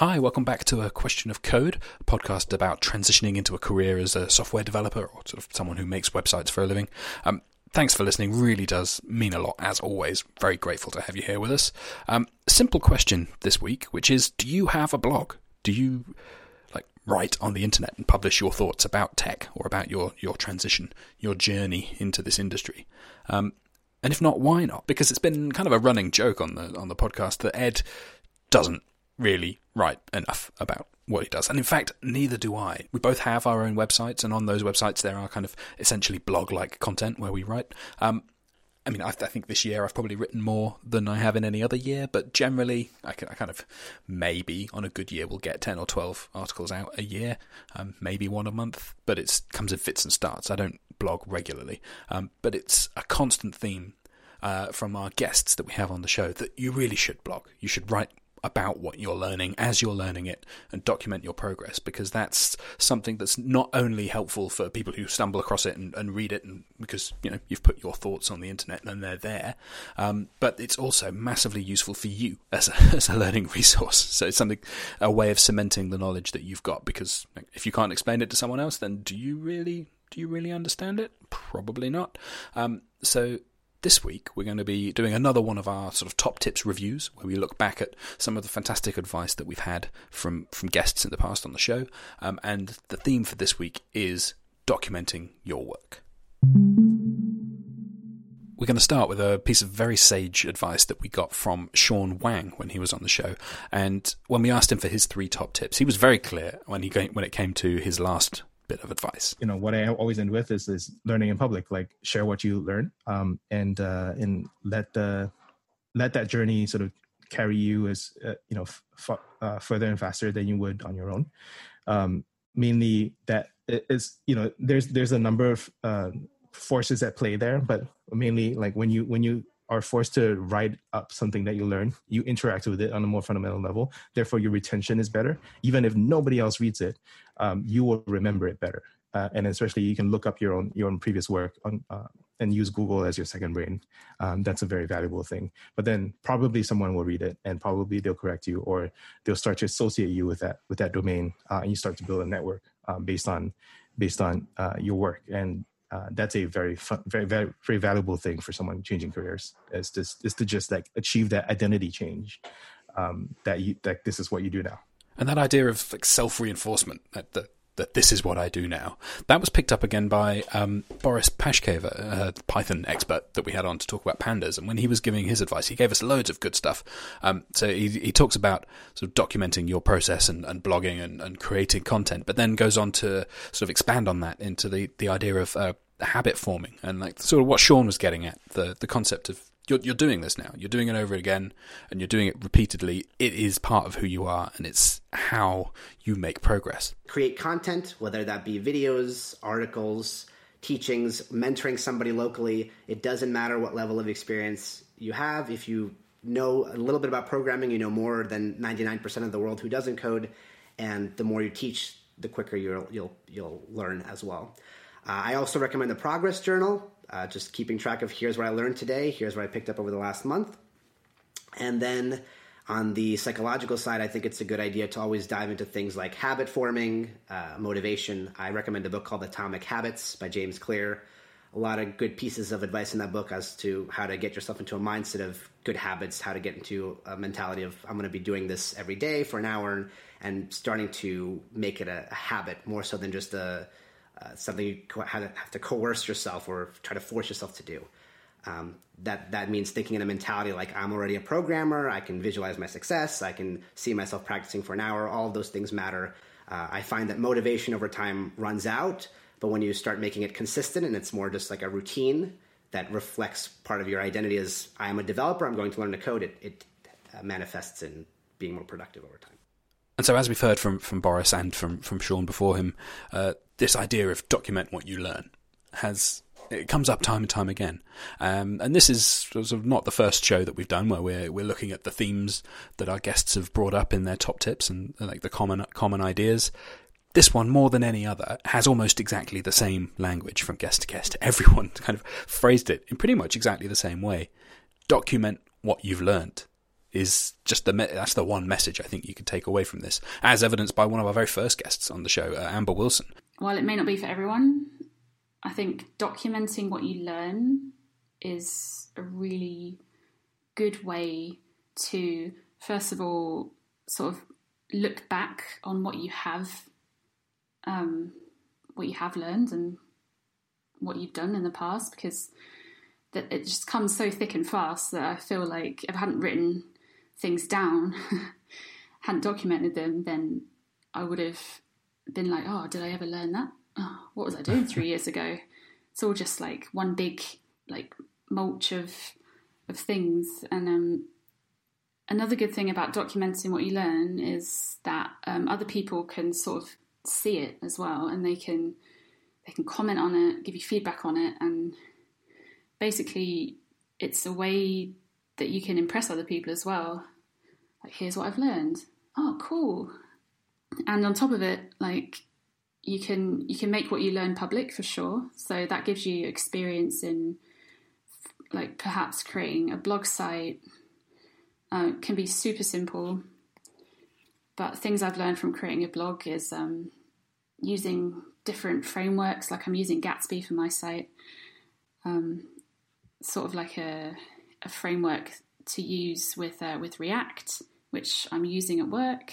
Hi, welcome back to a question of code, a podcast about transitioning into a career as a software developer or sort of someone who makes websites for a living. Um, thanks for listening. Really does mean a lot, as always. Very grateful to have you here with us. Um, simple question this week, which is: Do you have a blog? Do you like write on the internet and publish your thoughts about tech or about your your transition, your journey into this industry? Um, and if not, why not? Because it's been kind of a running joke on the on the podcast that Ed doesn't really write enough about what he does. And in fact, neither do I. We both have our own websites, and on those websites, there are kind of essentially blog like content where we write. Um, I mean, I, I, think this year I've probably written more than I have in any other year, but generally, I, can, I kind of maybe on a good year we'll get 10 or 12 articles out a year, um, maybe one a month, but it comes in fits and starts. I don't blog regularly, um, but it's a constant theme uh, from our guests that we have on the show that you really should blog. You should write about what you're learning as you're learning it and document your progress because that's something that's not only helpful for people who stumble across it and, and read it and because you know you've put your thoughts on the internet and they're there um, but it's also massively useful for you as a, as a learning resource. So it's something a way of cementing the knowledge that you've got because if you can't explain it to someone else then do you really do you really understand it? Probably not. Um, so this week, we're going to be doing another one of our sort of top tips reviews, where we look back at some of the fantastic advice that we've had from from guests in the past on the show. Um, and the theme for this week is documenting your work. We're going to start with a piece of very sage advice that we got from Shawn Wang when he was on the show. And when we asked him for his three top tips, he was very clear when he when it came to his last bit of advice? You know, what I always end with is is learning in public. Like share what you learn, um, and uh, and let the let that journey sort of carry you as uh, you know f- uh, further and faster than you would on your own. Um, mainly that is you know there's there's a number of uh, forces at play there, but mainly like when you when you are forced to write up something that you learn, you interact with it on a more fundamental level. Therefore, your retention is better. Even if nobody else reads it, um, you will remember it better. Uh, and especially, you can look up your own your own previous work on, uh, and use Google as your second brain. Um, that's a very valuable thing. But then, probably someone will read it, and probably they'll correct you, or they'll start to associate you with that with that domain, uh, and you start to build a network um, based on based on uh, your work. And uh, that's a very fun, very very very valuable thing for someone changing careers is to is to just like achieve that identity change um, that you that this is what you do now. And that idea of like self reinforcement that, that that this is what I do now. That was picked up again by um, Boris Paskhaver, a Python expert that we had on to talk about pandas. And when he was giving his advice, he gave us loads of good stuff. Um, so he, he, talks about sort of documenting your process and, and blogging and, and, creating content, but then goes on to sort of expand on that into the, the idea of uh, habit forming and like sort of what Shawn was getting at the the concept of you're, you're doing this now. You're doing it over again, and you're doing it repeatedly. It is part of who you are, and it's how you make progress. Create content, whether that be videos, articles, teachings, mentoring somebody locally. It doesn't matter what level of experience you have. If you know a little bit about programming, you know more than 99% of the world who doesn't code, and the more you teach, the quicker you'll you'll you'll learn as well. Uh, I also recommend the progress journal uh, just keeping track of here's what I learned today, here's what I picked up over the last month. And then on the psychological side, I think it's a good idea to always dive into things like habit forming, uh, motivation. I recommend a book called Atomic Habits by James Clear. A lot of good pieces of advice in that book as to how to get yourself into a mindset of good habits, how to get into a mentality of I'm going to be doing this every day for an hour, and, and starting to make it a, a habit more so than just a uh, something you have to coerce yourself or try to force yourself to do. Um, that that means thinking in a mentality like I'm already a programmer. I can visualize my success. I can see myself practicing for an hour. All of those things matter. Uh, I find that motivation over time runs out, but when you start making it consistent and it's more just like a routine that reflects part of your identity as I am a developer. I'm going to learn to code. It, it uh, manifests in being more productive over time. And so, as we've heard from, from Boris and from, from Shawn before him, uh, this idea of document what you learn has it comes up time and time again. Um, and this is sort of not the first show that we've done where we're we're looking at the themes that our guests have brought up in their top tips and like the common common ideas. This one, more than any other, has almost exactly the same language from guest to guest. Everyone kind of phrased it in pretty much exactly the same way. Document what you've learned is just the that's the one message I think you could take away from this, as evidenced by one of our very first guests on the show, uh, Amber Wilson. While it may not be for everyone, I think documenting what you learn is a really good way to, first of all, sort of look back on what you have, um, what you have learned and what you've done in the past, because that it just comes so thick and fast that I feel like if I hadn't written things down, hadn't documented them, then I would have been like, oh, did I ever learn that? Oh, what was I doing three years ago? It's all just like one big like mulch of of things. And um, another good thing about documenting what you learn is that um, other people can sort of see it as well, and they can they can comment on it, give you feedback on it, and basically it's a way that you can impress other people as well. Like, here's what I've learned. Oh, cool. And on top of it, like you can you can make what you learn public for sure. So that gives you experience in like perhaps creating a blog site. Uh, can be super simple, but things I've learned from creating a blog is um, using different frameworks. Like I'm using Gatsby for my site. Um, sort of like a, a framework to use with uh, with React, which I'm using at work,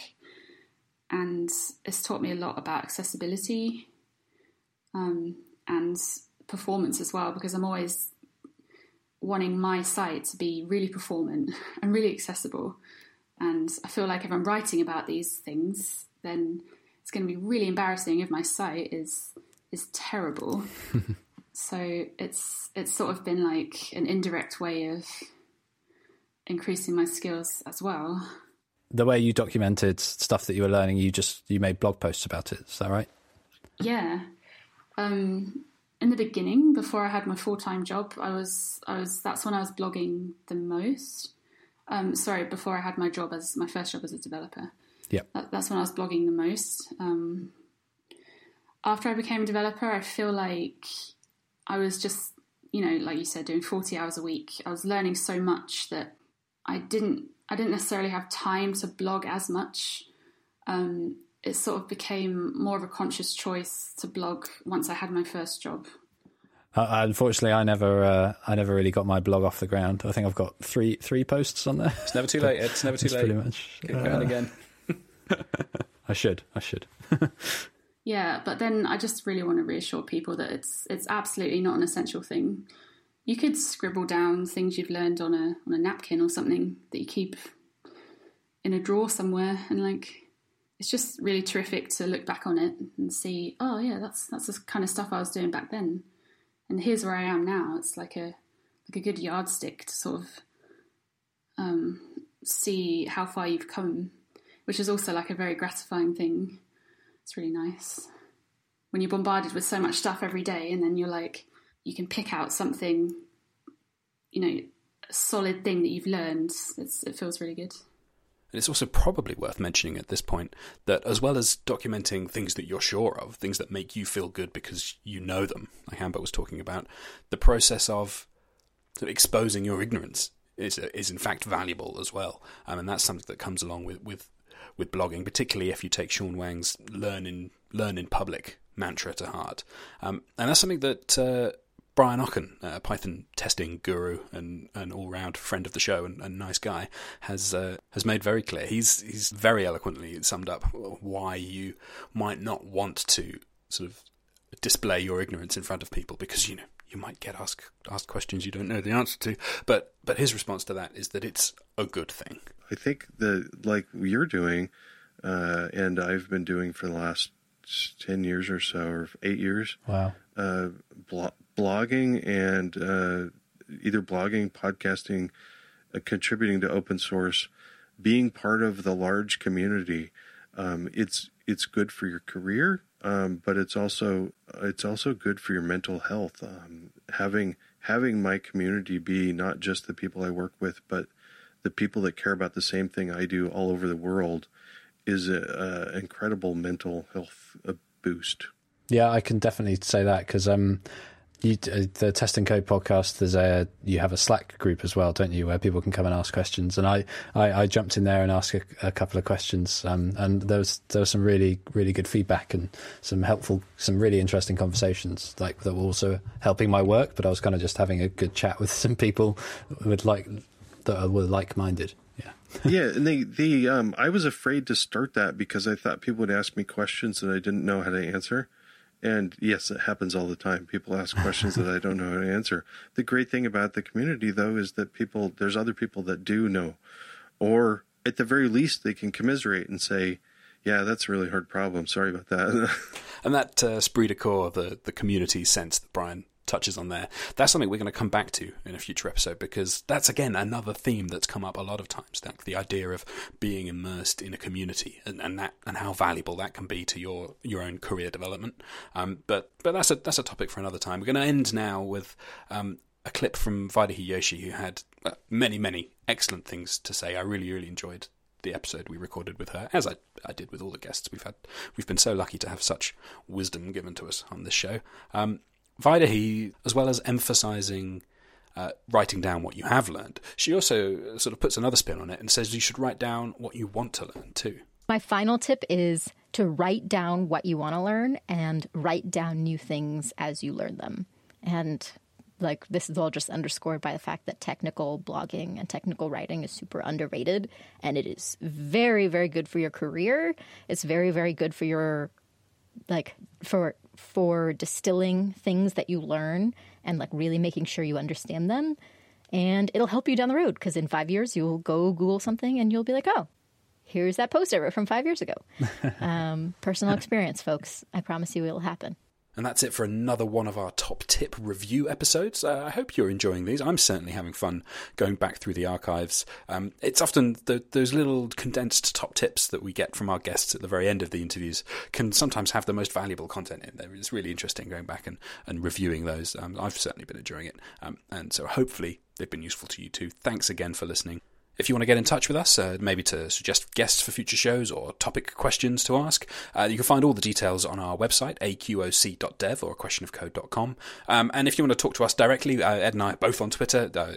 and it's taught me a lot about accessibility um, and performance as well. Because I'm always wanting my site to be really performant and really accessible, and I feel like if I'm writing about these things, then it's going to be really embarrassing if my site is is terrible. so it's it's sort of been like an indirect way of increasing my skills as well. The way you documented stuff that you were learning, you just you made blog posts about it. Is that right? Yeah. Um, in the beginning, before I had my full time job, I was I was that's when I was blogging the most. Um, sorry, before I had my job as my first job as a developer. Yeah, that, that's when I was blogging the most. Um, after I became a developer, I feel like I was just, you know, like you said, doing 40 hours a week. I was learning so much that I didn't, I didn't necessarily have time to blog as much. Um, it sort of became more of a conscious choice to blog once I had my first job. Uh, unfortunately, I never, uh, I never really got my blog off the ground. I think I've got three, three posts on there. It's never too late. It's never too late. Pretty much. Keep going again. I should. I should. Yeah, but then I just really want to reassure people that it's it's absolutely not an essential thing. You could scribble down things you've learned on a on a napkin or something that you keep in a drawer somewhere, and like it's just really terrific to look back on it and see, oh yeah, that's that's the kind of stuff I was doing back then, and here's where I am now. It's like a like a good yardstick to sort of um, see how far you've come, which is also like a very gratifying thing it's really nice when you're bombarded with so much stuff every day, and then you're like, you can pick out something, you know, a solid thing that you've learned. It's, it feels really good. And it's also probably worth mentioning at this point that as well as documenting things that you're sure of, things that make you feel good because you know them, like Amber was talking about, the process of exposing your ignorance is is in fact valuable as well. Um, and that's something that comes along with, with with blogging, particularly if you take Shawn Wang's learn in learn in public mantra to heart. Um, and that's something that uh, Brian Okken, a Python testing guru and an all round friend of the show and, and nice guy, has uh, has made very clear. He's he's very eloquently summed up why you might not want to sort of display your ignorance in front of people because you know you might get asked asked questions you don't know the answer to. But but his response to that is that it's a good thing. I think that like you're doing, uh, and I've been doing for the last ten years or so, or eight years. Wow. Uh, blo- blogging and uh, either blogging, podcasting, uh, contributing to open source, being part of the large community. Um, it's it's good for your career, um, but it's also it's also good for your mental health. Um, having having my community be not just the people I work with, but the people that care about the same thing I do all over the world is an incredible mental health boost. Yeah, I can definitely say that because um, You, uh, the Test and Code podcast, there's a you have a Slack group as well, don't you, where people can come and ask questions. And I, I, I jumped in there and asked a, a couple of questions, um, and there was there was some really really good feedback and some helpful, some really interesting conversations, like that were also helping my work. But I was kind of just having a good chat with some people with like that were like minded. Yeah. yeah, and they the um I was afraid to start that because I thought people would ask me questions that I didn't know how to answer. And yes, it happens all the time. People ask questions that I don't know how to answer. The great thing about the community though is that people there's other people that do know. Or at the very least they can commiserate and say, yeah, that's a really hard problem. Sorry about that. and that uh, esprit de corps, the, the community sense that Brian touches on there. That's something we're going to come back to in a future episode because that's again another theme that's come up a lot of times. That the idea of being immersed in a community and, and that and how valuable that can be to your your own career development. Um, but but that's a that's a topic for another time. We're going to end now with. Um, a clip from Vaidehi Joshi, who had uh, many, many excellent things to say. I really, really enjoyed the episode we recorded with her, as I, I did with all the guests we've had. We've been so lucky to have such wisdom given to us on this show. Um, Vaidehi, as well as emphasizing uh, writing down what you have learned, she also sort of puts another spin on it and says you should write down what you want to learn too. My final tip is to write down what you want to learn and write down new things as you learn them. And like this is all just underscored by the fact that technical blogging and technical writing is super underrated and it is very very good for your career. It's very very good for your like for for distilling things that you learn and like really making sure you understand them. And it'll help you down the road because in five years you'll go Google something and you'll be like, oh, here's that post I wrote from five years ago. um, personal experience, folks. I promise you it will happen. And that's it for another one of our top tip review episodes. Uh, I hope you're enjoying these. I'm certainly having fun going back through the archives. Um, it's often the, those little condensed top tips that we get from our guests at the very end of the interviews can sometimes have the most valuable content in there. It's really interesting going back and, and reviewing those. Um, I've certainly been enjoying it. Um, and so hopefully they've been useful to you too. Thanks again for listening. If you want to get in touch with us, uh, maybe to suggest guests for future shows or topic questions to ask, uh, you can find all the details on our website, aqoc.dev or questionofcode.com. Um, and if you want to talk to us directly, uh, Ed and I are both on Twitter. Uh,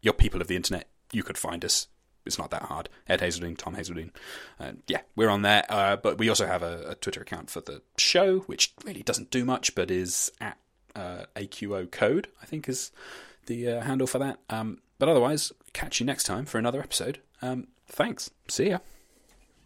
you're people of the internet. You could find us. It's not that hard. Ed Hazeldine, Tom Hazledine. Uh, yeah, we're on there. Uh, but we also have a, a, Twitter account for the show, which really doesn't do much, but is at AQO Code, I think is the handle for that. Um, but otherwise, catch you next time for another episode. Um, thanks. See ya.